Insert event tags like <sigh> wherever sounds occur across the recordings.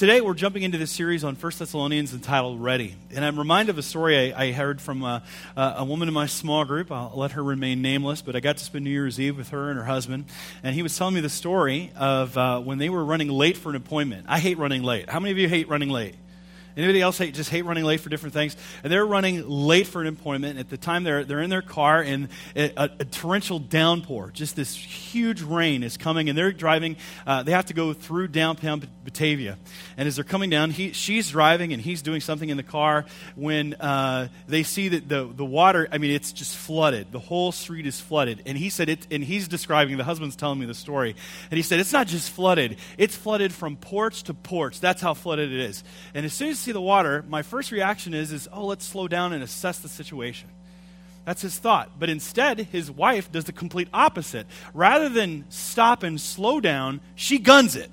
Today, we're jumping into this series on 1 Thessalonians entitled Ready. And I'm reminded of a story I, I heard from a, a, woman in my small group. I'll let her remain nameless, but I got to spend New Year's Eve with her and her husband. And he was telling me the story of uh, when they were running late for an appointment. I hate running late. How many of you hate running late? Anybody else hate, just hate running late for different things? And they're running late for an appointment. At the time, they're, they're in their car, and a, a, a torrential downpour, just this huge rain is coming, and they're driving. Uh, they have to go through downtown Batavia. And as they're coming down, he, she's driving, and he's doing something in the car when uh, they see that the, the water, I mean, it's just flooded. The whole street is flooded. And he said, it, and he's describing, the husband's telling me the story, and he said, it's not just flooded, it's flooded from porch to porch. That's how flooded it is. And as soon as see the water, my first reaction is, is, oh, let's slow down and assess the situation. That's his thought. But instead, his wife does the complete opposite. Rather than stop and slow down, she guns it.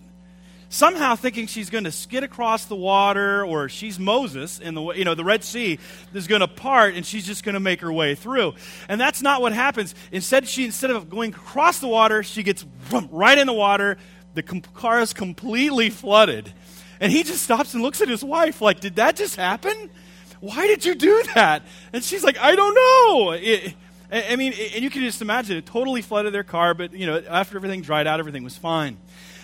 Somehow thinking she's going to skid across the water or she's Moses and the you know the Red Sea is going to part and she's just going to make her way through. And that's not what happens. Instead she instead of going across the water, she gets right in the water. The car is completely flooded. And he just stops and looks at his wife like, Did that just happen? Why did you do that? And she's like, I don't know. It, I mean, and you can just imagine it totally flooded their car, but, you know, after everything dried out, everything was fine.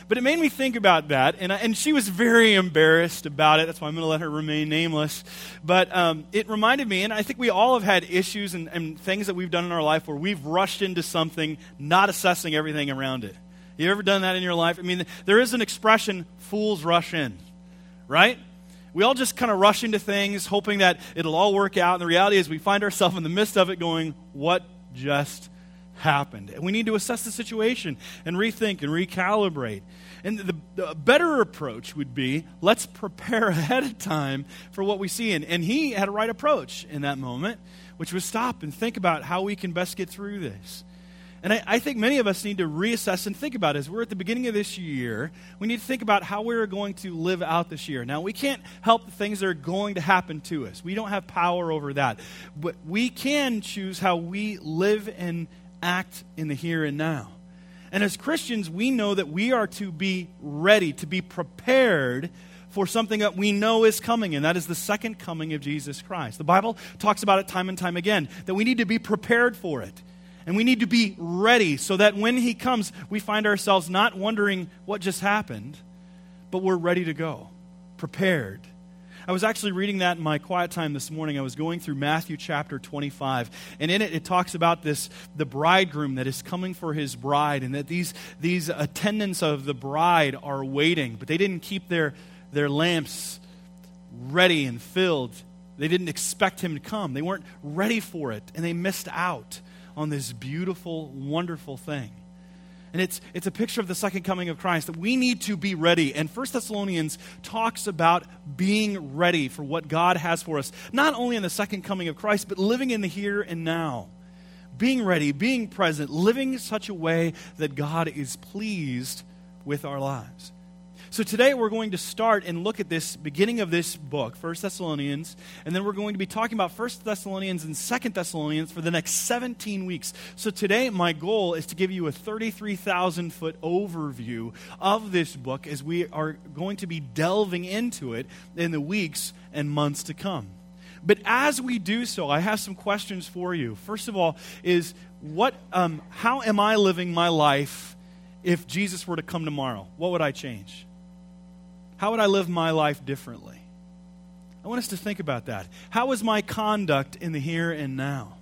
But it made me think about that, and, I, and she was very embarrassed about it. That's why I'm going to let her remain nameless. But um, it reminded me, and I think we all have had issues and, and things that we've done in our life where we've rushed into something, not assessing everything around it. You ever done that in your life? I mean, there is an expression, fools rush in, right? We all just kind of rush into things hoping that it'll all work out. And the reality is, we find ourselves in the midst of it going, What just happened? And we need to assess the situation and rethink and recalibrate. And the, the, better approach would be let's prepare <laughs> ahead of time for what we see. And, and he had a right approach in that moment, which was stop and think about how we can best get through this. And I, I, think many of us need to reassess and think about. As we're at the beginning of this year, we need to think about how we're going to live out this year. Now, we can't help the things that are going to happen to us, we don't have power over that. But we can choose how we live and act in the here and now. And as Christians, we know that we are to be ready, to be prepared for something that we know is coming, and that is the second coming of Jesus Christ. The Bible talks about it time and time again, that we need to be prepared for it. And we need to be ready so that when He comes, we find ourselves not wondering what just happened, but we're ready to go, prepared. I was actually reading that in my quiet time this morning. I was going through Matthew chapter 25, and in it, it talks about this the bridegroom that is coming for his bride, and that these, these attendants of the bride are waiting, but they didn't keep their, their lamps ready and filled. They didn't expect him to come, they weren't ready for it, and they missed out on this beautiful, wonderful thing. And it's, it's a picture of the second coming of Christ that we need to be ready. And First Thessalonians talks about being ready for what God has for us, not only in the second coming of Christ, but living in the here and now. Being ready, being present, living such a way that God is pleased with our lives. So today we're going to start and look at this beginning of this book, 1 Thessalonians, and then we're going to be talking about 1 Thessalonians and 2 Thessalonians for the next 17 weeks. So today my goal is to give you a 33,000 foot overview of this book as we are going to be delving into it in the weeks and months to come. But as we do so, I have some questions for you. First of all, is what, um, how am I living my life if Jesus were to come tomorrow? What would I change? How would I live my life differently? I want us to think about that. How is my conduct in the here and now?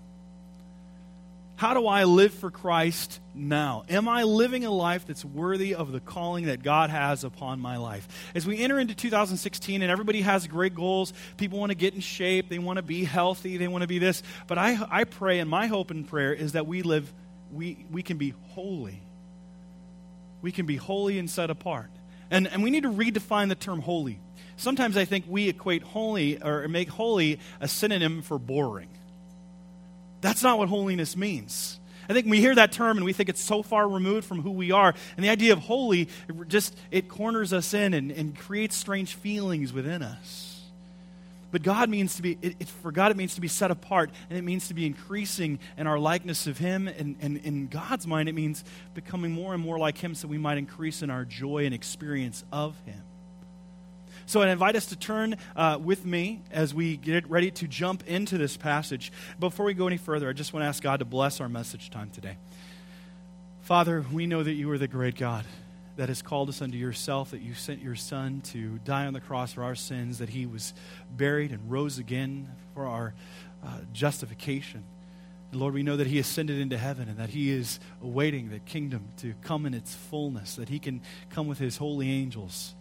How do I live for Christ now? Am I living a life that's worthy of the calling that God has upon my life? As we enter into 2016 and everybody has great goals, people want to get in shape, they want to be healthy, they want to be this. But I, I pray, and my hope and prayer is that we live, we, we can be holy. We can be holy and set apart. And, and we need to redefine the term holy. Sometimes I think we equate holy or make holy a synonym for boring. That's not what holiness means. I think we hear that term and we think it's so far removed from who we are. And the idea of holy it just it corners us in and, and creates strange feelings within us. But God means to be, it, it, for God, it means to be set apart, and it means to be increasing in our likeness of Him. And, and in God's mind, it means becoming more and more like Him so we might increase in our joy and experience of Him. So I invite us to turn uh, with me as we get ready to jump into this passage. Before we go any further, I just want to ask God to bless our message time today. Father, we know that you are the great God that has called us unto yourself, that you sent your Son to die on the cross for our sins, that he was buried and rose again for our uh, justification. And Lord, we know that he ascended into heaven and that he is awaiting the kingdom to come in its fullness, that he can come with his holy angels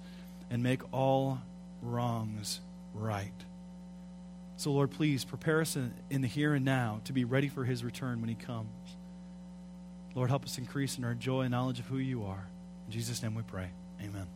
and make all wrongs right. So, Lord, please prepare us in, in the here and now to be ready for his return when he comes. Lord, help us increase in our joy and knowledge of who you are. In Jesus' name we pray. Amen.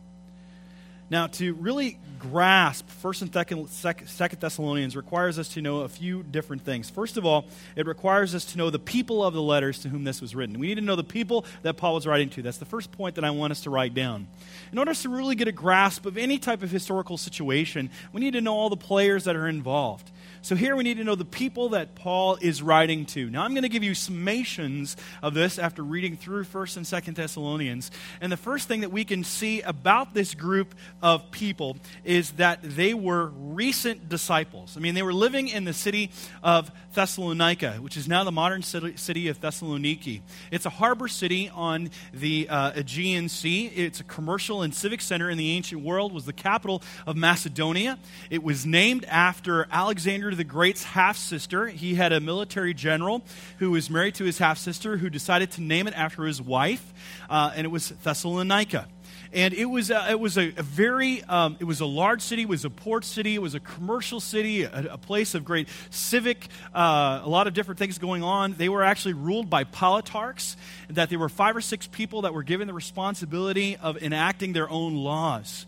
Now, to really grasp 1st and 2nd Thessalonians requires us to know a few different things. First of all, it requires us to know the people of the letters to whom this was written. We need to know the people that Paul was writing to. That's the first point that I want us to write down. In order to really get a grasp of any type of historical situation, we need to know all the players that are involved. So here we need to know the people that Paul is writing to. Now I'm going to give you summations of this after reading through 1st and 2nd Thessalonians. And the first thing that we can see about this group of people is that they were recent disciples. I mean, they were living in the city of Thessalonica, which is now the modern city of Thessaloniki. It's a harbor city on the uh, Aegean Sea. It's a commercial and civic center in the ancient world. was the capital of Macedonia. It was named after Alexander the Great's half sister. He had a military general who was married to his half sister who decided to name it after his wife, uh, and it was Thessalonica and it was a, it was a, a very um, it was a large city, it was a port city, it was a commercial city, a, a place of great civic, uh, a lot of different things going on. They were actually ruled by politarchs, that there were five or six people that were given the responsibility of enacting their own laws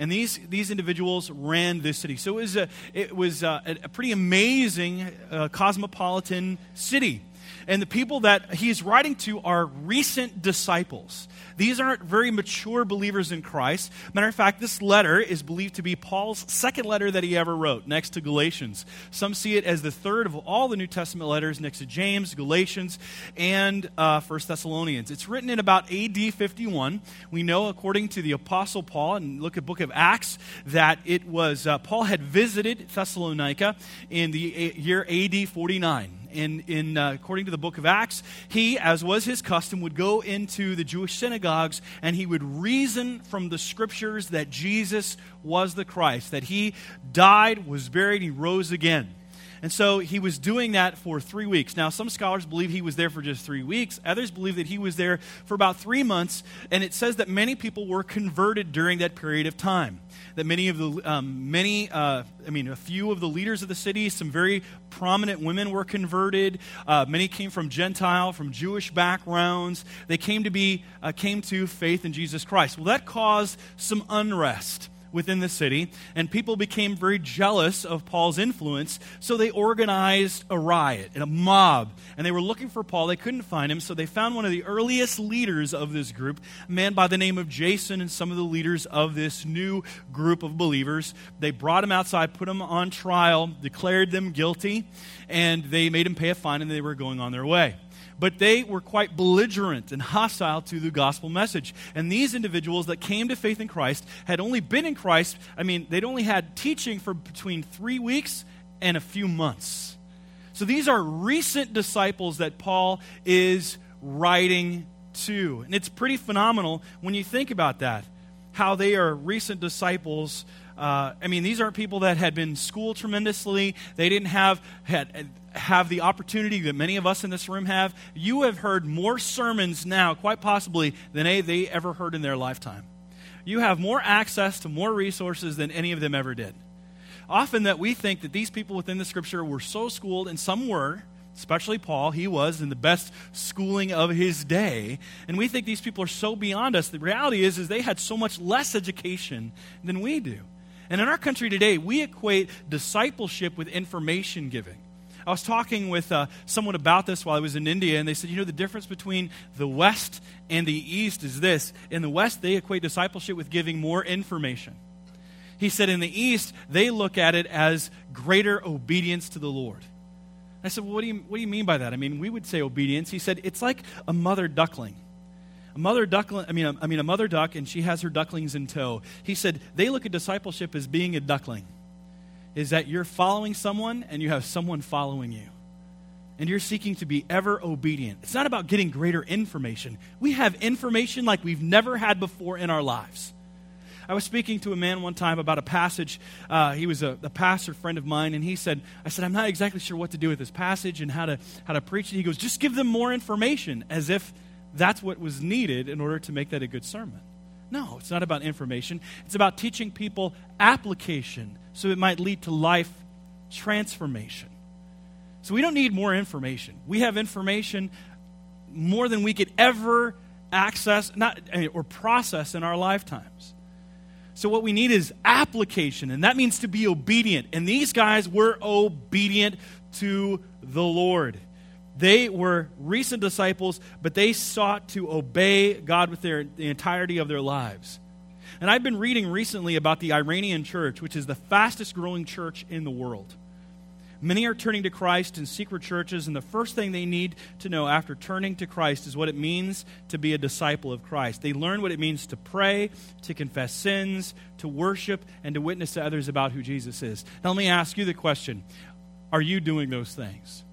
and these, these individuals ran this city. So it was a, it was a, a pretty amazing uh, cosmopolitan city. And the people that he's writing to are recent disciples. These aren't very mature believers in Christ. Matter of fact, this letter is believed to be Paul's second letter that he ever wrote, next to Galatians. Some see it as the third of all the New Testament letters, next to James, Galatians, and uh, First Thessalonians. It's written in about AD 51. We know, according to the Apostle Paul, and look at Book of Acts, that it was uh, Paul had visited Thessalonica in the year AD 49 in, in uh, according to the book of Acts, he, as was his custom, would go into the Jewish synagogues and he would reason from the scriptures that Jesus was the Christ, that he died, was buried, he rose again. And so he was doing that for three weeks. Now, some scholars believe he was there for just three weeks. Others believe that he was there for about three months. And it says that many people were converted during that period of time. That many of the, um, many, uh, I mean, a few of the leaders of the city, some very prominent women were converted. Uh, many came from Gentile, from Jewish backgrounds. They came to be, uh, came to faith in Jesus Christ. Well, that caused some unrest within the city, and people became very jealous of Paul's influence, so they organized a riot and a mob. And they were looking for Paul. They couldn't find him, so they found one of the earliest leaders of this group, a man by the name of Jason, and some of the leaders of this new group of believers. They brought him outside, put him on trial, declared them guilty, and they made him pay a fine, and they were going on their way but they were quite belligerent and hostile to the gospel message. And these individuals that came to faith in Christ had only been in Christ, I mean, they'd only had teaching for between three weeks and a few months. So these are recent disciples that Paul is writing to. And it's pretty phenomenal when you think about that, how they are recent disciples. Uh, I mean, these aren't people that had been schooled tremendously. They didn't have had have the opportunity that many of us in this room have, you have heard more sermons now, quite possibly, than they ever heard in their lifetime. You have more access to more resources than any of them ever did. Often that we think that these people within the scripture were so schooled, and some were, especially Paul, he was in the best schooling of his day, and we think these people are so beyond us. The reality is, is they had so much less education than we do. And in our country today, we equate discipleship with information giving. I was talking with uh, someone about this while I was in India, and they said, you know, the difference between the West and the East is this. In the West, they equate discipleship with giving more information. He said, in the East, they look at it as greater obedience to the Lord. I said, well, what do, you, what do you mean by that? I mean, we would say obedience. He said, it's like a mother duckling. A mother duckling, I mean, a, I mean, a mother duck, and she has her ducklings in tow. He said they look at discipleship as being a duckling, is that you're following someone and you have someone following you. And you're seeking to be ever obedient. It's not about getting greater information. We have information like we've never had before in our lives. I was speaking to a man one time about a passage. Uh, he was a, a, pastor friend of mine, and he said, I said, I'm not exactly sure what to do with this passage and how to, how to preach it. He goes, just give them more information, as if that's what was needed in order to make that a good sermon. No, it's not about information. It's about teaching people application so it might lead to life transformation. So we don't need more information. We have information more than we could ever access not, eh, or process in our lifetimes. So what we need is application, and that means to be obedient. And these guys were obedient to the Lord. They were recent disciples, but they sought to obey God with their, the entirety of their lives. And I've been reading recently about the Iranian church, which is the fastest growing church in the world. Many are turning to Christ in secret churches, and the first thing they need to know after turning to Christ is what it means to be a disciple of Christ. They learn what it means to pray, to confess sins, to worship, and to witness to others about who Jesus is. Now, let me ask you the question Are you doing those things?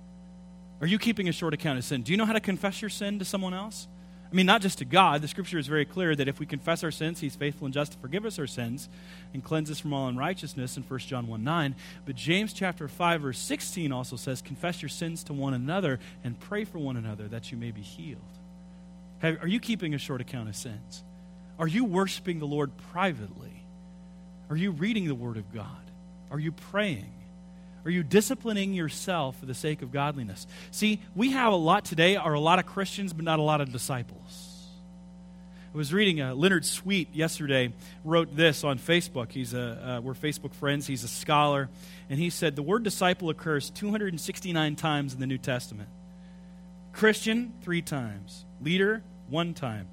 Are you keeping a short account of sin? Do you know how to confess your sin to someone else? I mean, not just to God. The scripture is very clear that if we confess our sins, He's faithful and just to forgive us our sins and cleanse us from all unrighteousness in 1 John 1 9. But James chapter 5, verse 16 also says, Confess your sins to one another and pray for one another that you may be healed. Have, are you keeping a short account of sins? Are you worshiping the Lord privately? Are you reading the Word of God? Are you praying? Are you disciplining yourself for the sake of godliness? See, we have a lot today, are a lot of Christians, but not a lot of disciples. I was reading uh, Leonard Sweet yesterday, wrote this on Facebook. He's a, uh, we're Facebook friends. He's a scholar. And he said the word disciple occurs 269 times in the New Testament. Christian, three times. Leader, one time.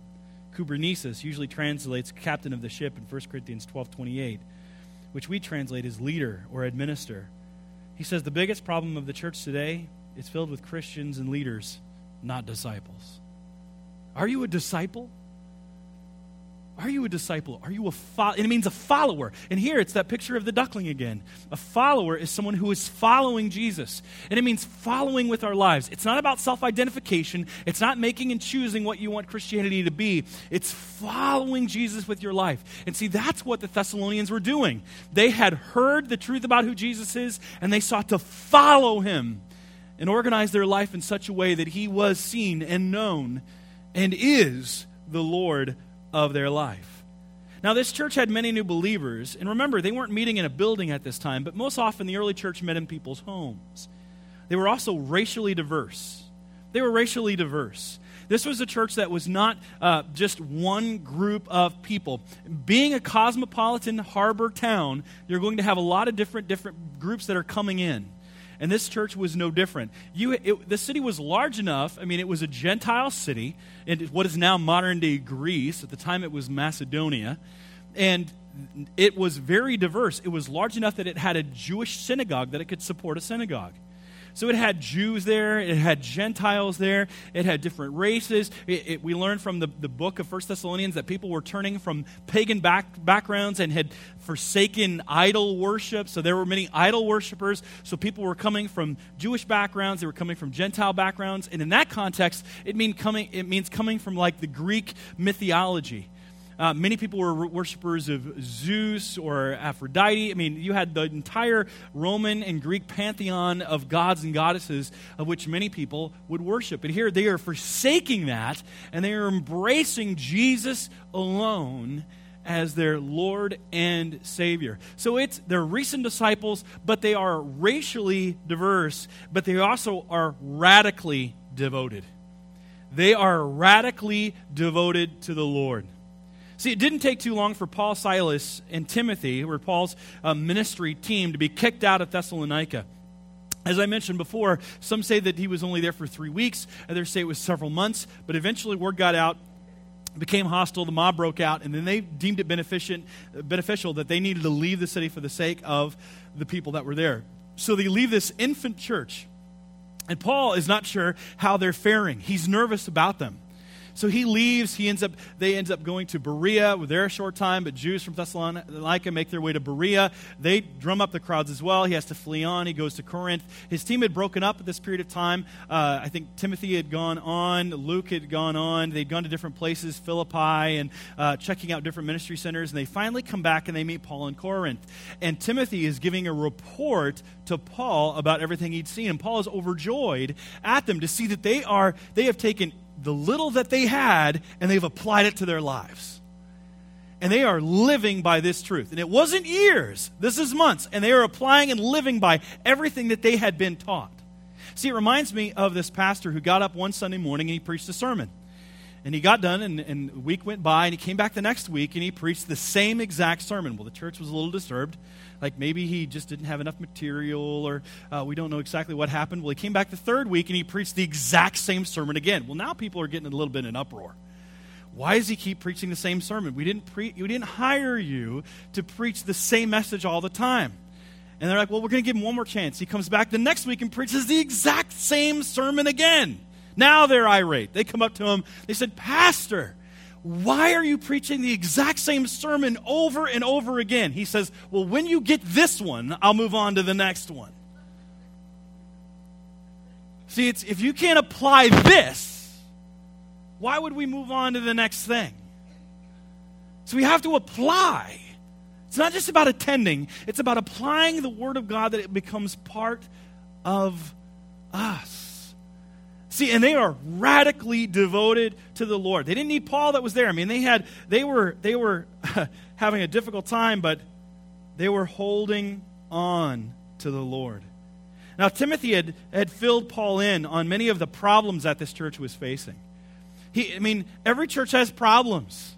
Kubernesis usually translates captain of the ship in 1 Corinthians 12 28, which we translate as leader or administer. He says the biggest problem of the church today is filled with Christians and leaders, not disciples. Are you a disciple? Are you a disciple? Are you a follower? It means a follower. And here it's that picture of the duckling again. A follower is someone who is following Jesus. And it means following with our lives. It's not about self identification, it's not making and choosing what you want Christianity to be. It's following Jesus with your life. And see, that's what the Thessalonians were doing. They had heard the truth about who Jesus is, and they sought to follow him and organize their life in such a way that he was seen and known and is the Lord of their life. Now, this church had many new believers, and remember, they weren't meeting in a building at this time, but most often the early church met in people's homes. They were also racially diverse. They were racially diverse. This was a church that was not uh, just one group of people. Being a cosmopolitan harbor town, you're going to have a lot of different different groups that are coming in. And this church was no different. You, it, the city was large enough. I mean, it was a Gentile city in what is now modern day Greece. At the time, it was Macedonia. And it was very diverse. It was large enough that it had a Jewish synagogue that it could support a synagogue. So it had Jews there, it had Gentiles there, it had different races. It, it, we learned from the, the book of First Thessalonians that people were turning from pagan back, backgrounds and had forsaken idol worship. So there were many idol worshippers. So people were coming from Jewish backgrounds, they were coming from Gentile backgrounds. And in that context, it, mean coming, it means coming from like the Greek mythology. Uh, many people were worshippers of Zeus or Aphrodite. I mean, you had the entire Roman and Greek pantheon of gods and goddesses of which many people would worship. But here they are forsaking that and they are embracing Jesus alone as their Lord and Savior. So it's they're recent disciples, but they are racially diverse, but they also are radically devoted. They are radically devoted to the Lord. See, it didn't take too long for Paul, Silas, and Timothy, or Paul's uh, ministry team, to be kicked out of Thessalonica. As I mentioned before, some say that he was only there for three weeks, others say it was several months, but eventually word got out became hostile, the mob broke out, and then they deemed it beneficial that they needed to leave the city for the sake of the people that were there. So they leave this infant church, and Paul is not sure how they're faring. He's nervous about them So he leaves. He ends up, they ends up going to Berea. We're a short time, but Jews from Thessalonica make their way to Berea. They drum up the crowds as well. He has to flee on. He goes to Corinth. His team had broken up at this period of time. Uh, I think Timothy had gone on. Luke had gone on. They'd gone to different places, Philippi, and uh, checking out different ministry centers. And they finally come back and they meet Paul in Corinth. And Timothy is giving a report to Paul about everything he'd seen. And Paul is overjoyed at them to see that they are, they have taken the little that they had and they've applied it to their lives. And they are living by this truth. And it wasn't years, this is months. And they are applying and living by everything that they had been taught. See, it reminds me of this pastor who got up one Sunday morning and he preached a sermon. And he got done, and, and a week went by, and he came back the next week and he preached the same exact sermon. Well, the church was a little disturbed. Like maybe he just didn't have enough material, or uh, we don't know exactly what happened. Well, he came back the third week and he preached the exact same sermon again. Well, now people are getting a little bit in an uproar. Why does he keep preaching the same sermon? We didn't, pre- we didn't hire you to preach the same message all the time. And they're like, well, we're going to give him one more chance. He comes back the next week and preaches the exact same sermon again. Now they're irate. They come up to him. They said, Pastor, why are you preaching the exact same sermon over and over again? He says, Well, when you get this one, I'll move on to the next one. See, it's, if you can't apply this, why would we move on to the next thing? So we have to apply. It's not just about attending, it's about applying the Word of God that it becomes part of us. See, and they are radically devoted to the Lord. They didn't need Paul that was there. I mean, they had they were they were <laughs> having a difficult time, but they were holding on to the Lord. Now, Timothy had, had filled Paul in on many of the problems that this church was facing. He, I mean, every church has problems.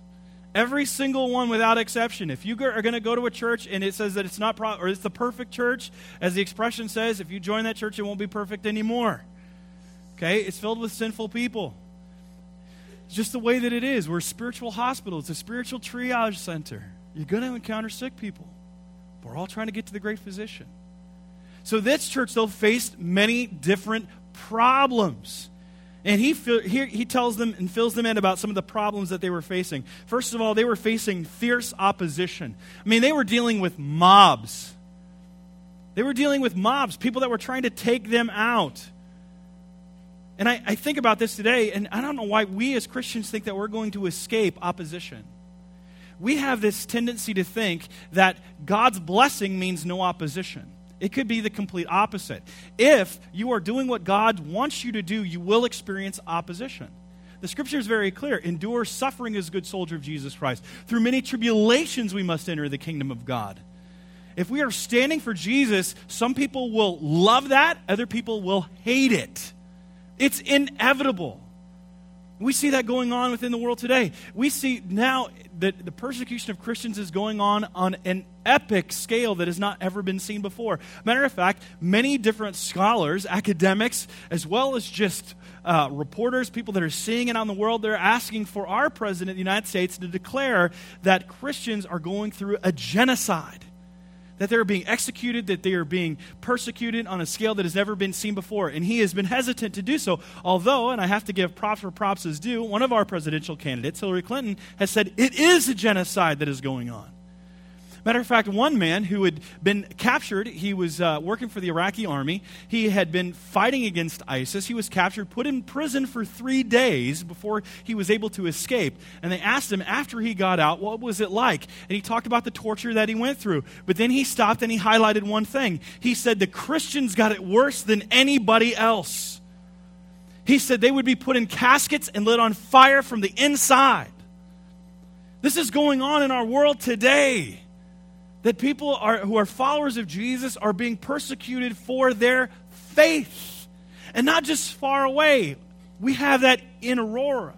Every single one without exception. If you are going to go to a church and it says that it's not, pro- or it's the perfect church, as the expression says, if you join that church, it won't be perfect anymore. Okay? It's filled with sinful people. It's just the way that it is. We're a spiritual hospital, it's a spiritual triage center. You're going to encounter sick people. We're all trying to get to the great physician. So, this church, though, faced many different problems. And he, he, he tells them and fills them in about some of the problems that they were facing. First of all, they were facing fierce opposition. I mean, they were dealing with mobs. They were dealing with mobs, people that were trying to take them out. And I, I think about this today, and I don't know why we as Christians think that we're going to escape opposition. We have this tendency to think that God's blessing means no opposition. It could be the complete opposite. If you are doing what God wants you to do, you will experience opposition. The scripture is very clear endure suffering as a good soldier of Jesus Christ. Through many tribulations, we must enter the kingdom of God. If we are standing for Jesus, some people will love that, other people will hate it. It's inevitable. We see that going on within the world today. We see now that the persecution of Christians is going on on an epic scale that has not ever been seen before. Matter of fact, many different scholars, academics, as well as just uh, reporters, people that are seeing it on the world, they're asking for our president of the United States to declare that Christians are going through a genocide that they're being executed, that they are being persecuted on a scale that has never been seen before. And he has been hesitant to do so. Although, and I have to give props where props is due, one of our presidential candidates, Hillary Clinton, has said it is a genocide that is going on. Matter of fact, one man who had been captured, he was uh, working for the Iraqi army. He had been fighting against ISIS. He was captured, put in prison for three days before he was able to escape. And they asked him after he got out, what was it like? And he talked about the torture that he went through. But then he stopped and he highlighted one thing. He said, The Christians got it worse than anybody else. He said they would be put in caskets and lit on fire from the inside. This is going on in our world today that people are, who are followers of Jesus are being persecuted for their faith. And not just far away. We have that in Aurora,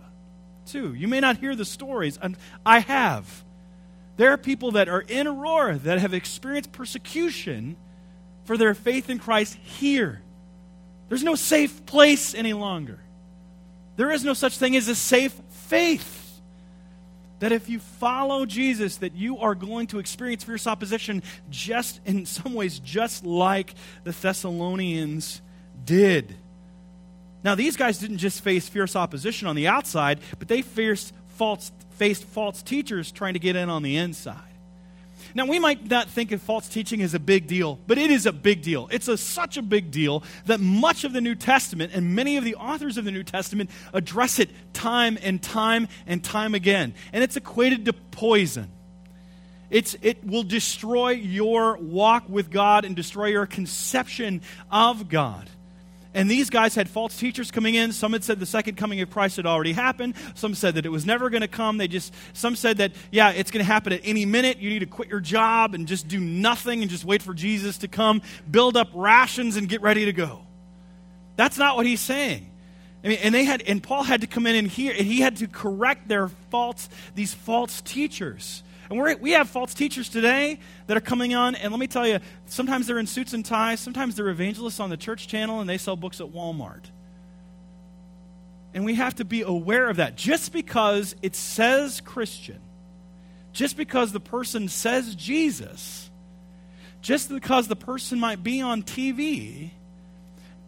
too. You may not hear the stories, I have. There are people that are in Aurora that have experienced persecution for their faith in Christ here. There's no safe place any longer. There is no such thing as a safe faith that if you follow Jesus that you are going to experience fierce opposition just in some ways just like the Thessalonians did. Now, these guys didn't just face fierce opposition on the outside, but they faced false, faced false teachers trying to get in on the inside. Now, we might not think of false teaching as a big deal, but it is a big deal. It's a, such a big deal that much of the New Testament and many of the authors of the New Testament address it time and time and time again. And it's equated to poison. It's, it will destroy your walk with God and destroy your conception of God. And these guys had false teachers coming in. Some had said the second coming of Christ had already happened. Some said that it was never going to come. They just some said that yeah, it's going to happen at any minute. You need to quit your job and just do nothing and just wait for Jesus to come, build up rations and get ready to go. That's not what he's saying. I mean, and they had and Paul had to come in and hear and he had to correct their false these false teachers. And we we have false teachers today that are coming on, and let me tell you, sometimes they're in suits and ties, sometimes they're evangelists on the church channel, and they sell books at Walmart. And we have to be aware of that. Just because it says Christian, just because the person says Jesus, just because the person might be on TV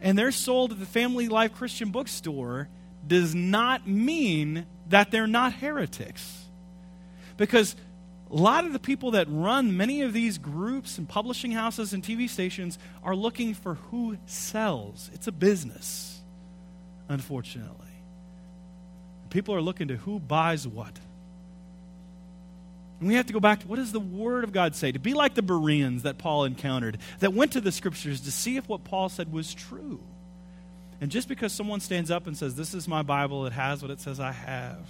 and they're sold at the Family Life Christian bookstore, does not mean that they're not heretics. Because a lot of the people that run many of these groups and publishing houses and TV stations are looking for who sells. It's a business, unfortunately. People are looking to who buys what. And we have to go back to what does the Word of God say? To be like the Bereans that Paul encountered, that went to the Scriptures to see if what Paul said was true. And just because someone stands up and says, This is my Bible, it has what it says I have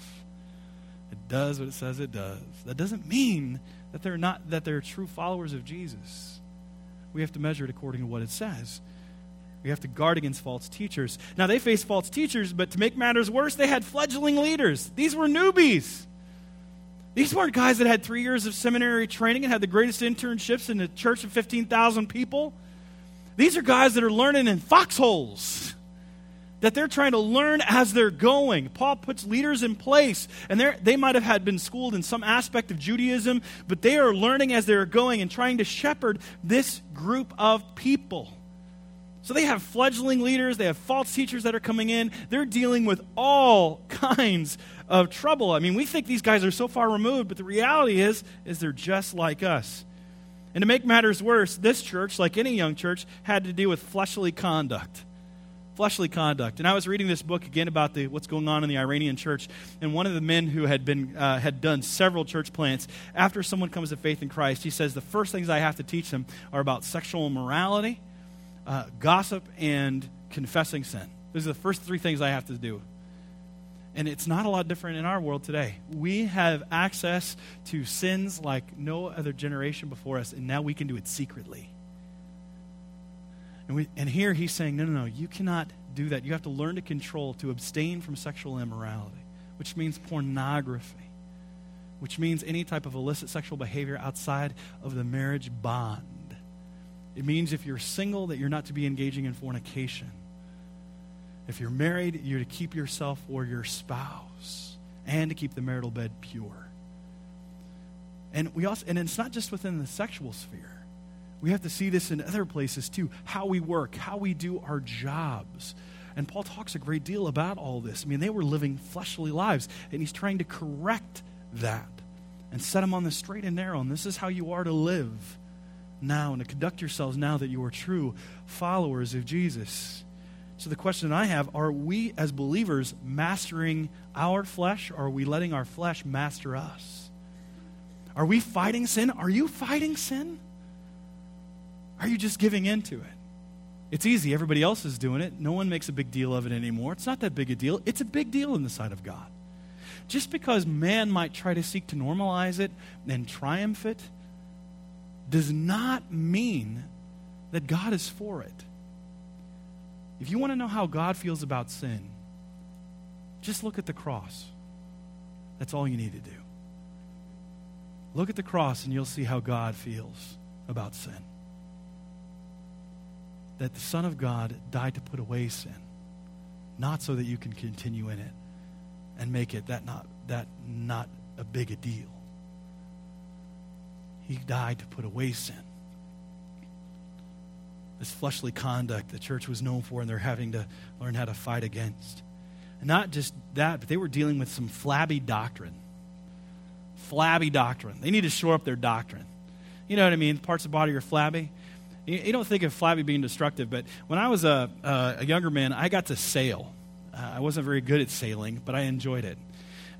it does what it says it does. That doesn't mean that they're not that they're true followers of Jesus. We have to measure it according to what it says. We have to guard against false teachers. Now they faced false teachers, but to make matters worse, they had fledgling leaders. These were newbies. These weren't guys that had three years of seminary training and had the greatest internships in a church of 15,000 people. These are guys that are learning in foxholes that they're trying to learn as they're going. Paul puts leaders in place, and they might have had been schooled in some aspect of Judaism, but they are learning as they're going and trying to shepherd this group of people. So they have fledgling leaders, they have false teachers that are coming in. They're dealing with all <laughs> kinds of trouble. I mean, we think these guys are so far removed, but the reality is is they're just like us. And to make matters worse, this church, like any young church, had to deal with fleshly conduct fleshly conduct. And I was reading this book again about the, what's going on in the Iranian church, and one of the men who had been uh, had done several church plants. After someone comes to faith in Christ, he says the first things I have to teach them are about sexual immorality, uh, gossip, and confessing sin. Those are the first three things I have to do. And it's not a lot different in our world today. We have access to sins like no other generation before us, and now we can do it secretly. And, we, and here he's saying, no, no, no, you cannot do that. You have to learn to control, to abstain from sexual immorality, which means pornography, which means any type of illicit sexual behavior outside of the marriage bond. It means if you're single, that you're not to be engaging in fornication. If you're married, you're to keep yourself or your spouse and to keep the marital bed pure. And we also and it's not just within the sexual sphere. We have to see this in other places too how we work, how we do our jobs. And Paul talks a great deal about all this. I mean, they were living fleshly lives, and he's trying to correct that and set them on the straight and narrow. And this is how you are to live now and to conduct yourselves now that you are true followers of Jesus. So, the question I have are we as believers mastering our flesh, or are we letting our flesh master us? Are we fighting sin? Are you fighting sin? Are you just giving in to it? It's easy. Everybody else is doing it. No one makes a big deal of it anymore. It's not that big a deal. It's a big deal in the sight of God. Just because man might try to seek to normalize it and triumph it does not mean that God is for it. If you want to know how God feels about sin, just look at the cross. That's all you need to do. Look at the cross and you'll see how God feels about sin that the Son of God died to put away sin, not so that you can continue in it and make it that not, that not a big a deal. He died to put away sin this fleshly conduct the church was known for and they're having to learn how to fight against. And not just that, but they were dealing with some flabby doctrine. Flabby doctrine. They need to shore up their doctrine. You know what I mean? Parts of the body are flabby. You, don't think of flabby being destructive, but when I was a, a, a younger man, I got to sail. Uh, I wasn't very good at sailing, but I enjoyed it.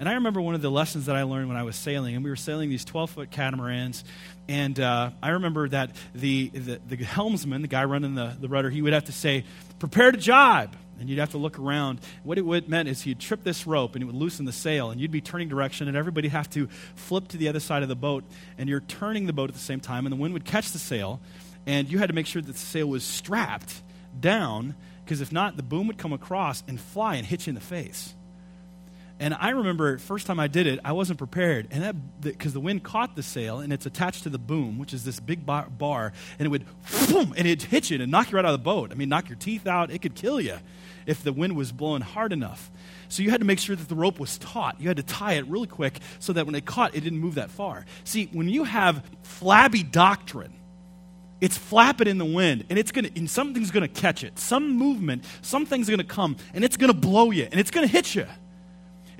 And I remember one of the lessons that I learned when I was sailing, and we were sailing these 12 foot catamarans. And uh, I remember that the, the, the, helmsman, the guy running the, the rudder, he would have to say, Prepare to jibe. And you'd have to look around. What it would, meant is he'd trip this rope and it would loosen the sail, and you'd be turning direction, and everybody have to flip to the other side of the boat, and you're turning the boat at the same time, and the wind would catch the sail, and you had to make sure that the sail was strapped down, because if not, the boom would come across and fly and hit you in the face. And I remember first time I did it, I wasn't prepared, and that because the wind caught the sail and it's attached to the boom, which is this big bar, bar and it would boom, and it'd hit you and knock you right out of the boat. I mean, knock your teeth out. It could kill you if the wind was blowing hard enough. So you had to make sure that the rope was taut. You had to tie it really quick so that when it caught, it didn't move that far. See, when you have flabby doctrine, it's flapping in the wind and it's gonna and something's gonna catch it. Some movement something's gonna come and it's gonna blow you and it's gonna hit you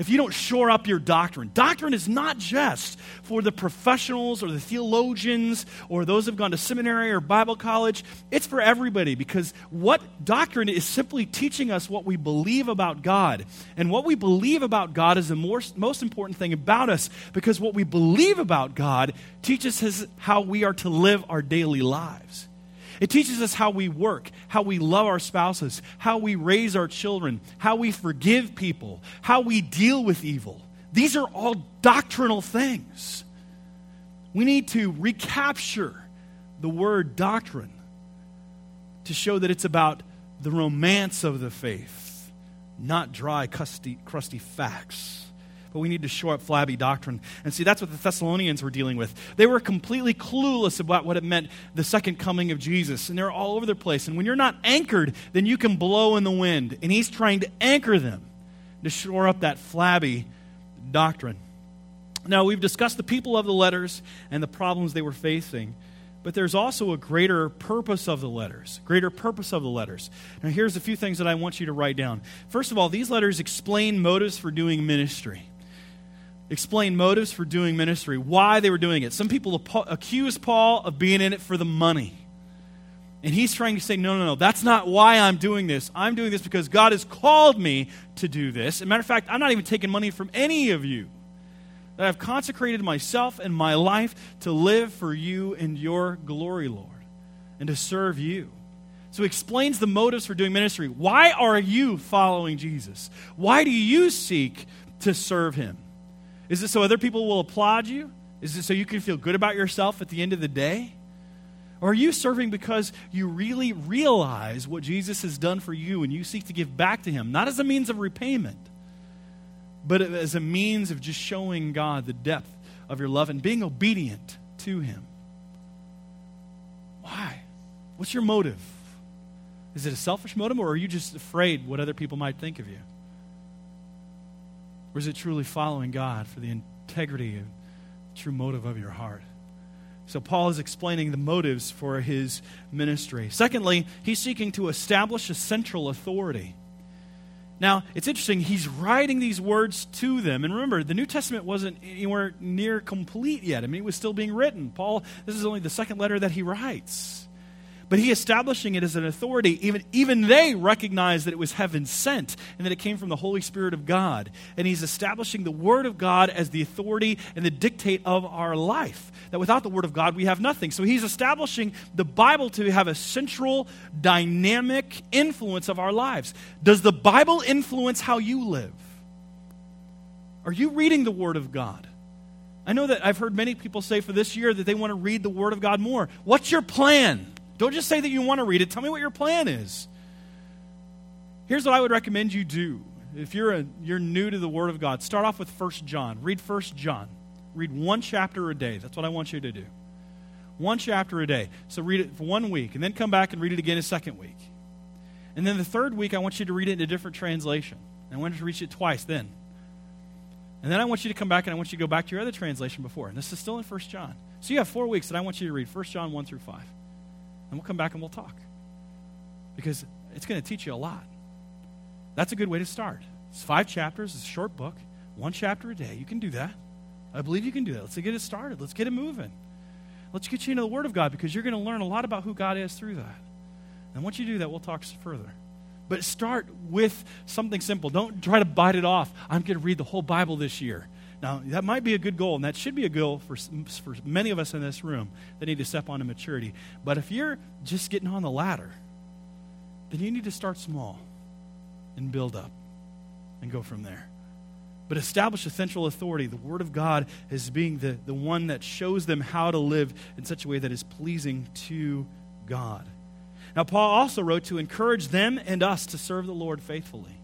if you don't shore up your doctrine. Doctrine is not just for the professionals or the theologians or those who've gone to seminary or Bible college. It's for everybody because what doctrine is simply teaching us what we believe about God. And what we believe about God is the most, most important thing about us because what we believe about God teaches us how we are to live our daily lives. It teaches us how we work, how we love our spouses, how we raise our children, how we forgive people, how we deal with evil. These are all doctrinal things. We need to recapture the word doctrine to show that it's about the romance of the faith, not dry, crusty, crusty facts but we need to shore up flabby doctrine. And see, that's what the Thessalonians were dealing with. They were completely clueless about what it meant, the second coming of Jesus. And they're all over the place. And when you're not anchored, then you can blow in the wind. And he's trying to anchor them to shore up that flabby doctrine. Now, we've discussed the people of the letters and the problems they were facing. But there's also a greater purpose of the letters. Greater purpose of the letters. Now, here's a few things that I want you to write down. First of all, these letters explain motives for doing ministry explain motives for doing ministry, why they were doing it. Some people accuse Paul of being in it for the money. And he's trying to say, no, no, no, that's not why I'm doing this. I'm doing this because God has called me to do this. As a matter of fact, I'm not even taking money from any of you. That I've consecrated myself and my life to live for you and your glory, Lord, and to serve you. So he explains the motives for doing ministry. Why are you following Jesus? Why do you seek to serve him? Is it so other people will applaud you? Is it so you can feel good about yourself at the end of the day? Or are you serving because you really realize what Jesus has done for you and you seek to give back to Him, not as a means of repayment, but as a means of just showing God the depth of your love and being obedient to Him? Why? What's your motive? Is it a selfish motive, or are you just afraid what other people might think of you? Or is it truly following God for the integrity and true motive of your heart? So, Paul is explaining the motives for his ministry. Secondly, he's seeking to establish a central authority. Now, it's interesting, he's writing these words to them. And remember, the New Testament wasn't anywhere near complete yet. I mean, it was still being written. Paul, this is only the second letter that he writes. But he establishing it as an authority, even, even they recognized that it was heaven sent and that it came from the Holy Spirit of God. And he's establishing the Word of God as the authority and the dictate of our life. That without the Word of God, we have nothing. So he's establishing the Bible to have a central, dynamic influence of our lives. Does the Bible influence how you live? Are you reading the Word of God? I know that I've heard many people say for this year that they want to read the Word of God more. What's your plan? Don't just say that you want to read it. Tell me what your plan is. Here's what I would recommend you do. If you're, a, you're new to the Word of God, start off with 1 John. Read 1 John. Read one chapter a day. That's what I want you to do. One chapter a day. So read it for one week, and then come back and read it again a second week. And then the third week, I want you to read it in a different translation. I want you to read it twice then. And then I want you to come back and I want you to go back to your other translation before. And this is still in 1 John. So you have four weeks that I want you to read 1 John 1 through 5 and we'll come back and we'll talk. because it's going to teach you a lot. That's a good way to start. It's five chapters, it's a short book, one chapter a day. You can do that. I believe you can do that. Let's get it started. Let's get it moving. Let's get you into the Word of God because you're going to learn a lot about who God is through that. And once you do that, we'll talk further. But start with something simple. Don't try to bite it off. I'm going to read the whole Bible this year. Now, that might be a good goal, and that should be a goal for, for many of us in this room that need to step onto maturity. But if you're just getting on the ladder, then you need to start small and build up and go from there. But establish a central authority, the Word of God, as being the, the one that shows them how to live in such a way that is pleasing to God. Now, Paul also wrote to encourage them and us to serve the Lord faithfully.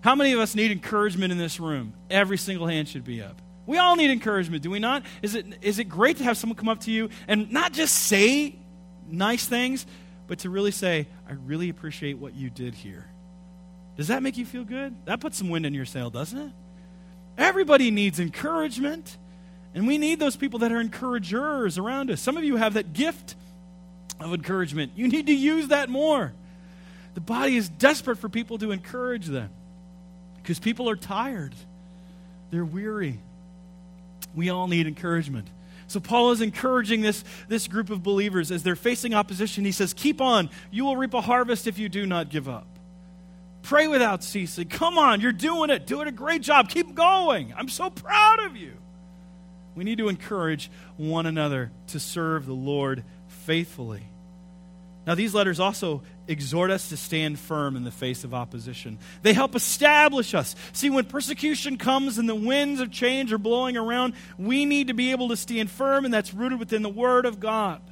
How many of us need encouragement in this room? Every single hand should be up. We all need encouragement, do we not? Is it, is it great to have someone come up to you and not just say nice things, but to really say, I really appreciate what you did here? Does that make you feel good? That puts some wind in your sail, doesn't it? Everybody needs encouragement. And we need those people that are encouragers around us. Some of you have that gift of encouragement. You need to use that more. The body is desperate for people to encourage them because people are tired, they're weary. We all need encouragement. So, Paul is encouraging this, this group of believers as they're facing opposition. He says, Keep on. You will reap a harvest if you do not give up. Pray without ceasing. Come on, you're doing it. Doing a great job. Keep going. I'm so proud of you. We need to encourage one another to serve the Lord faithfully. Now, these letters also exhort us to stand firm in the face of opposition. They help establish us. See, when persecution comes and the winds of change are blowing around, we need to be able to stand firm, and that's rooted within the Word of God.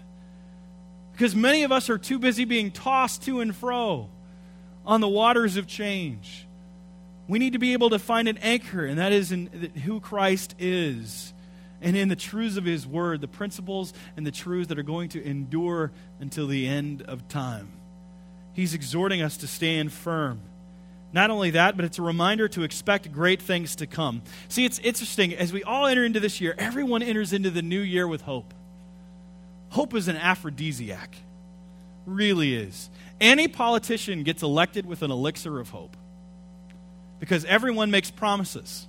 Because many of us are too busy being tossed to and fro on the waters of change. We need to be able to find an anchor, and that is in who Christ is and in the truths of His Word, the principles and the truths that are going to endure until the end of time. He's exhorting us to stand firm. Not only that, but it's a reminder to expect great things to come. See, it's interesting. As we all enter into this year, everyone enters into the new year with hope. Hope is an aphrodisiac, really is. Any politician gets elected with an elixir of hope because everyone makes promises.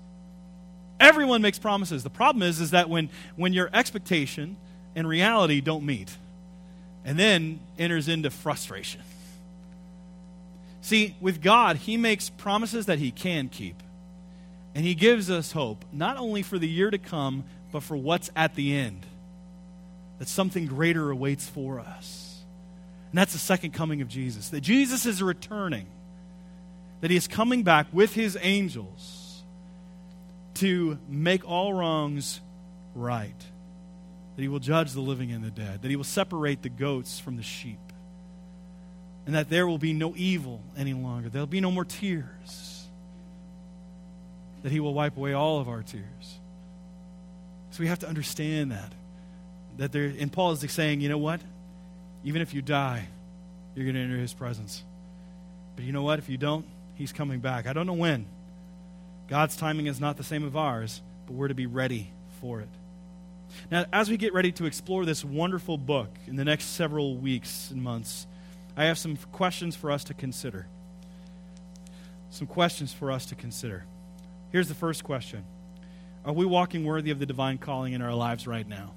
Everyone makes promises. The problem is, is that when, when your expectation and reality don't meet, and then enters into frustration. See, with God, He makes promises that He can keep. And He gives us hope, not only for the year to come, but for what's at the end. That something greater awaits for us. And that's the second coming of Jesus. That Jesus is returning. That He is coming back with His angels to make all wrongs right, that he will judge the living and the dead, that he will separate the goats from the sheep, and that there will be no evil any longer. There'll be no more tears, that he will wipe away all of our tears. So we have to understand that. That there, and Paul is saying, you know what? Even if you die, you're going to enter his presence. But you know what? If you don't, he's coming back. I don't know when. God's timing is not the same of ours, but we're to be ready for it. Now, as we get ready to explore this wonderful book in the next several weeks and months, I have some questions for us to consider. Some questions for us to consider. Here's the first question Are we walking worthy of the divine calling in our lives right now?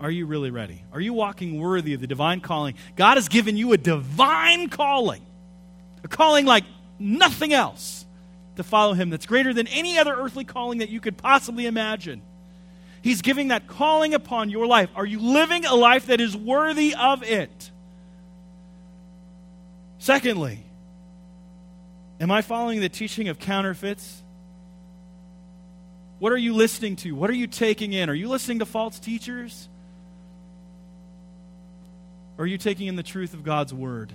Are you really ready? Are you walking worthy of the divine calling? God has given you a divine calling, a calling like nothing else to follow him that's greater than any other earthly calling that you could possibly imagine. He's giving that calling upon your life. Are you living a life that is worthy of it? Secondly, am I following the teaching of counterfeits? What are you listening to? What are you taking in? Are you listening to false teachers? Or are you taking in the truth of God's word?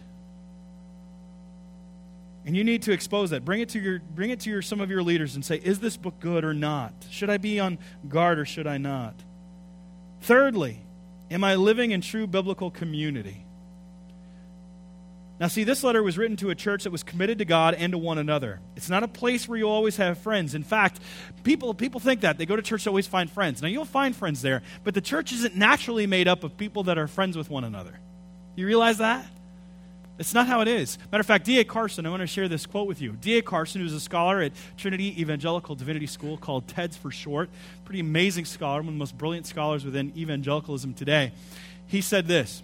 And you need to expose that. Bring it to your bring it to your some of your leaders and say, is this book good or not? Should I be on guard or should I not? Thirdly, am I living in true biblical community? Now, see, this letter was written to a church that was committed to God and to one another. It's not a place where you always have friends. In fact, people, people think that. They go to church to always find friends. Now, you'll find friends there, but the church isn't naturally made up of people that are friends with one another. You realize that? It's not how it is. Matter of fact, D.A. Carson, I want to share this quote with you. D.A. Carson, who's a scholar at Trinity Evangelical Divinity School, called TEDS for short, pretty amazing scholar, one of the most brilliant scholars within evangelicalism today. He said this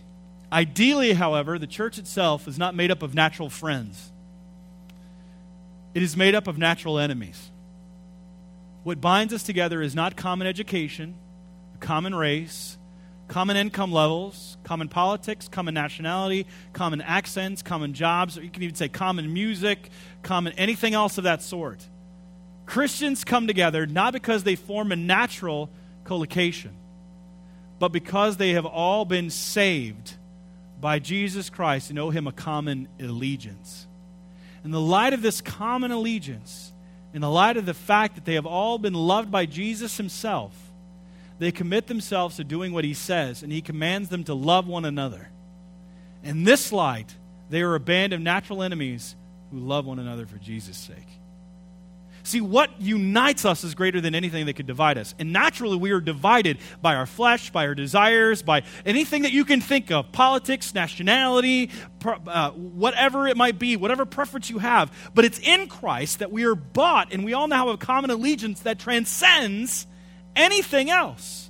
Ideally, however, the church itself is not made up of natural friends, it is made up of natural enemies. What binds us together is not common education, a common race, common income levels, common politics, common nationality, common accents, common jobs, or you can even say common music, common anything else of that sort. Christians come together not because they form a natural collocation, but because they have all been saved by Jesus Christ and owe him a common allegiance. In the light of this common allegiance, in the light of the fact that they have all been loved by Jesus himself, they commit themselves to doing what he says, and he commands them to love one another. In this light, they are a band of natural enemies who love one another for Jesus' sake. See, what unites us is greater than anything that could divide us. And naturally, we are divided by our flesh, by our desires, by anything that you can think of politics, nationality, uh, whatever it might be, whatever preference you have. But it's in Christ that we are bought, and we all now have a common allegiance that transcends anything else.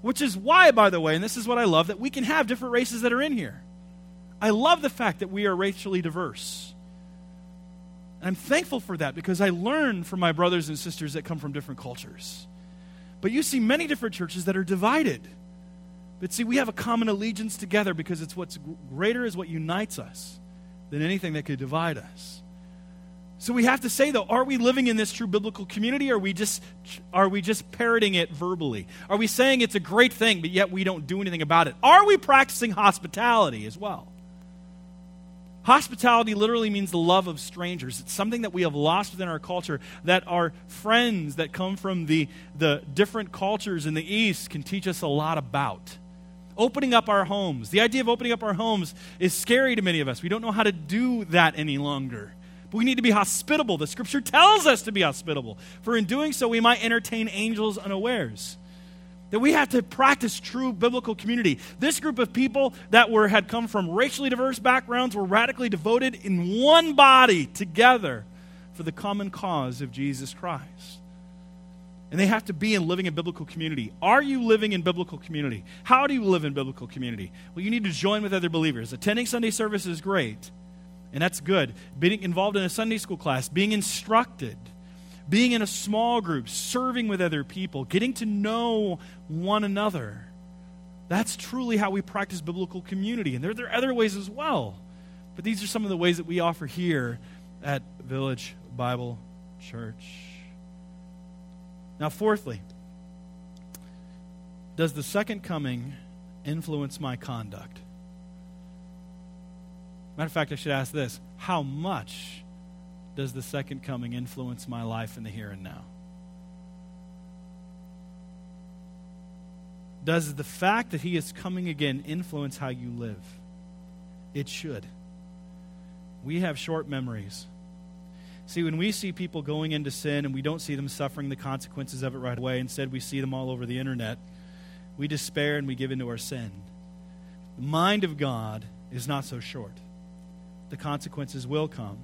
Which is why, by the way, and this is what I love, that we can have different races that are in here. I love the fact that we are racially diverse. And I'm thankful for that because I learn from my brothers and sisters that come from different cultures. But you see many different churches that are divided. But see, we have a common allegiance together because it's what's greater is what unites us than anything that could divide us. So we have to say though, are we living in this true biblical community or are we just are we just parroting it verbally? Are we saying it's a great thing but yet we don't do anything about it? Are we practicing hospitality as well? Hospitality literally means the love of strangers. It's something that we have lost within our culture that our friends that come from the, the different cultures in the East can teach us a lot about. Opening up our homes. The idea of opening up our homes is scary to many of us. We don't know how to do that any longer. But we need to be hospitable. The scripture tells us to be hospitable. For in doing so, we might entertain angels unawares. That we have to practice true biblical community. This group of people that were had come from racially diverse backgrounds were radically devoted in one body together for the common cause of Jesus Christ. And they have to be in living in biblical community. Are you living in biblical community? How do you live in biblical community? Well, you need to join with other believers. Attending Sunday service is great. And that's good. Being involved in a Sunday school class, being instructed, being in a small group, serving with other people, getting to know one another. That's truly how we practice biblical community. And there, there are other ways as well. But these are some of the ways that we offer here at Village Bible Church. Now, fourthly, does the second coming influence my conduct? Matter of fact, I should ask this How much does the second coming influence my life in the here and now? Does the fact that he is coming again influence how you live? It should. We have short memories. See, when we see people going into sin and we don't see them suffering the consequences of it right away, instead we see them all over the internet, we despair and we give into our sin. The mind of God is not so short the consequences will come.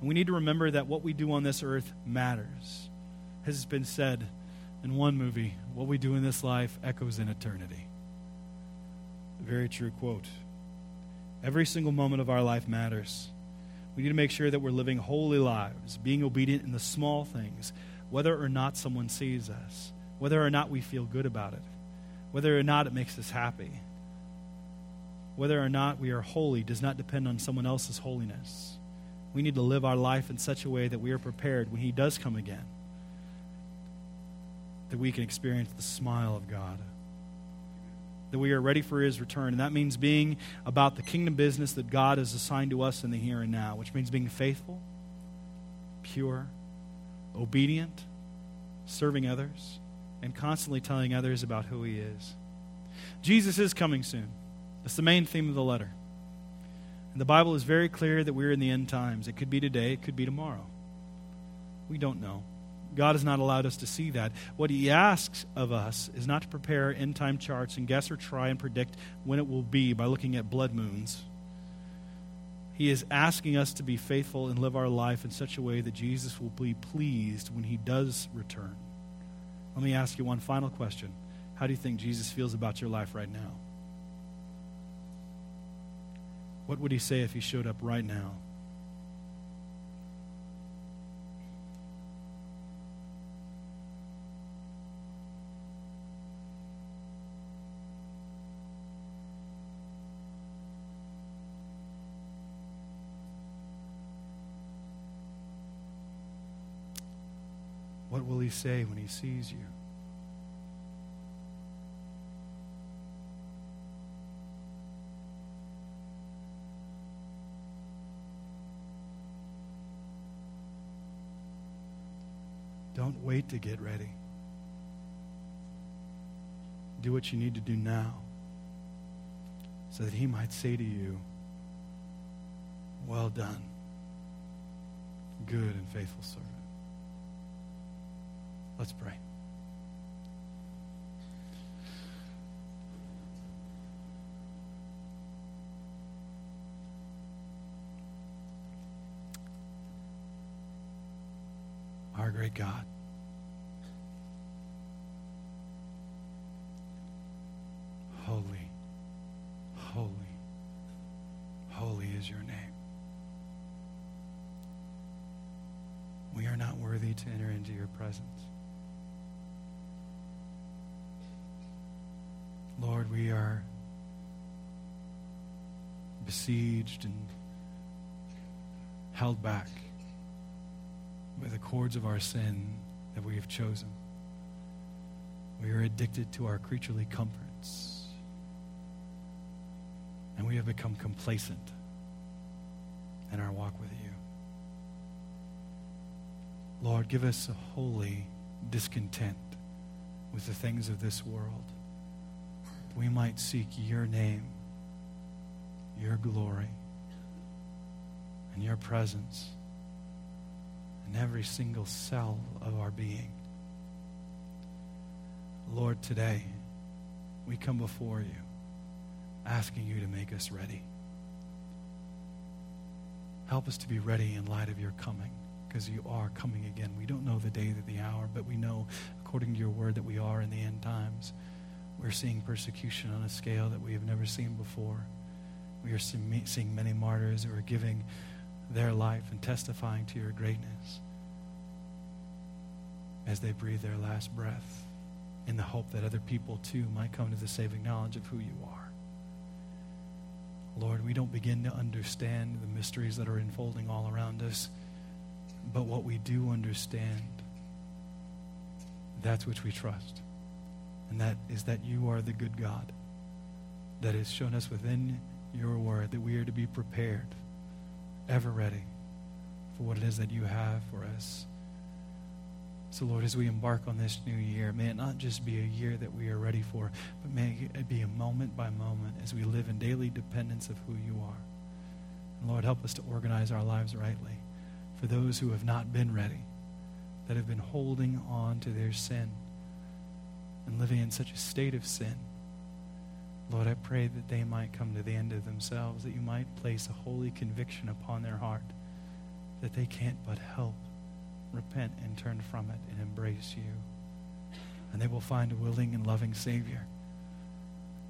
And we need to remember that what we do on this earth matters. As has been said in one movie, what we do in this life echoes in eternity. A very true quote. Every single moment of our life matters. We need to make sure that we're living holy lives, being obedient in the small things, whether or not someone sees us, whether or not we feel good about it, whether or not it makes us happy whether or not we are holy does not depend on someone else's holiness. We need to live our life in such a way that we are prepared when He does come again, that we can experience the smile of God, that we are ready for His return. And that means being about the kingdom business that God has assigned to us in the here and now, which means being faithful, pure, obedient, serving others, and constantly telling others about who He is. Jesus is coming soon. That's the main theme of the letter. And the Bible is very clear that we're in the end times. It could be today, it could be tomorrow. We don't know. God has not allowed us to see that. What He asks of us is not to prepare end time charts and guess or try and predict when it will be by looking at blood moons. He is asking us to be faithful and live our life in such a way that Jesus will be pleased when he does return. Let me ask you one final question. How do you think Jesus feels about your life right now? What would he say if he showed up right now? What will he say when he sees you? Don't wait to get ready. Do what you need to do now so that he might say to you, Well done, good and faithful servant. Let's pray. Our great God. Your presence. Lord, we are besieged and held back by the cords of our sin that we have chosen. We are addicted to our creaturely comforts. And we have become complacent in our walk with you. Lord, give us a holy discontent with the things of this world we might seek your name, your glory, and your presence in every single cell of our being. Lord, today we come before you asking you to make us ready. Help us to be ready in light of your coming because you are coming again. We don't know the day or the hour, but we know, according to your word, that we are in the end times. We're seeing persecution on a scale that we have never seen before. We are seeing many martyrs who are giving their life and testifying to your greatness as they breathe their last breath in the hope that other people too might come to the saving knowledge of who you are. Lord, we don't begin to understand the mysteries that are unfolding all around us, but what we do understand, that's which we trust. And that is that you are the good God that has shown us within your word that we are to be prepared, ever ready for what it is that you have for us. So, Lord, as we embark on this new year, may it not just be a year that we are ready for, but may it be a moment by moment as we live in daily dependence of who you are. And Lord, help us to organize our lives rightly for those who have not been ready, that have been holding on to their sin and living in such a state of sin. Lord, I pray that they might come to the end of themselves, that you might place a holy conviction upon their heart that they can't but help repent and turn from it and embrace you. And they will find a willing and loving Savior.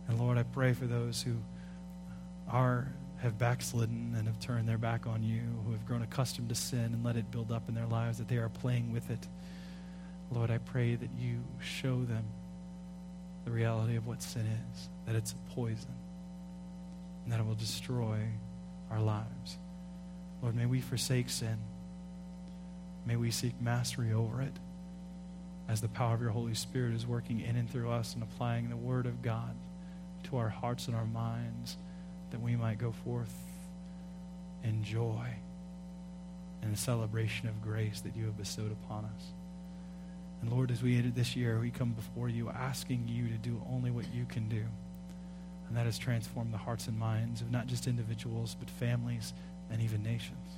And Lord, I pray for those who are have backslidden and have turned their back on you, who have grown accustomed to sin and let it build up in their lives, that they are playing with it. Lord, I pray that you show them the reality of what sin is, that it's a poison, and that it will destroy our lives. Lord, may we forsake sin. May we seek mastery over it as the power of your Holy Spirit is working in and through us and applying the Word of God to our hearts and our minds that we might go forth in joy and the celebration of grace that you have bestowed upon us. And Lord, as we enter this year, we come before you asking you to do only what you can do. And that is transform the hearts and minds of not just individuals, but families and even nations.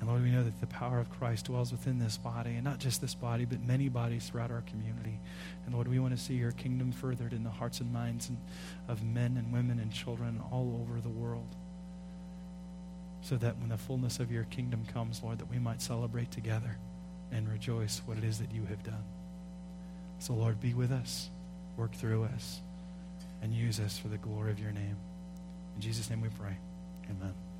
And Lord, we know that the power of Christ dwells within this body, and not just this body, but many bodies throughout our community. And Lord, we want to see your kingdom furthered in the hearts and minds of men and women and children all over the world. So that when the fullness of your kingdom comes, Lord, that we might celebrate together and rejoice what it is that you have done. So, Lord, be with us, work through us, and use us for the glory of your name. In Jesus' name we pray. Amen.